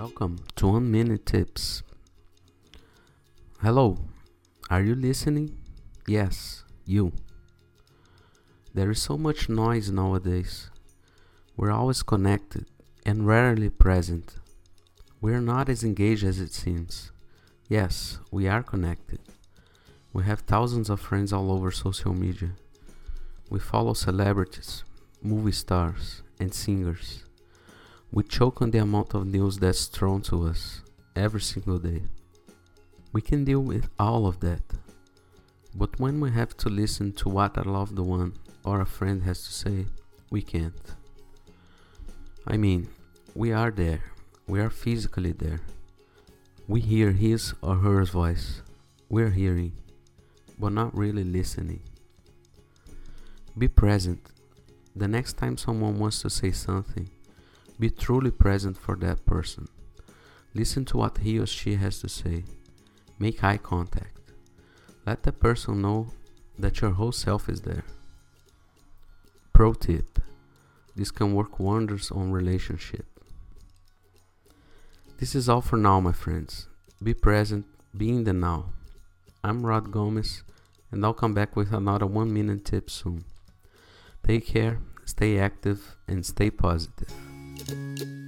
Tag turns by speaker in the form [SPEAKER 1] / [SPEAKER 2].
[SPEAKER 1] Welcome to One Minute Tips. Hello, are you listening? Yes, you. There is so much noise nowadays. We're always connected and rarely present. We're not as engaged as it seems. Yes, we are connected. We have thousands of friends all over social media. We follow celebrities, movie stars, and singers. We choke on the amount of news that's thrown to us every single day. We can deal with all of that. But when we have to listen to what a loved one or a friend has to say, we can't. I mean, we are there, we are physically there. We hear his or her voice. We're hearing, but not really listening. Be present. The next time someone wants to say something, be truly present for that person. Listen to what he or she has to say. Make eye contact. Let the person know that your whole self is there. Pro tip this can work wonders on relationship. This is all for now, my friends. Be present, be in the now. I'm Rod Gomes, and I'll come back with another one minute tip soon. Take care, stay active, and stay positive. Thank you.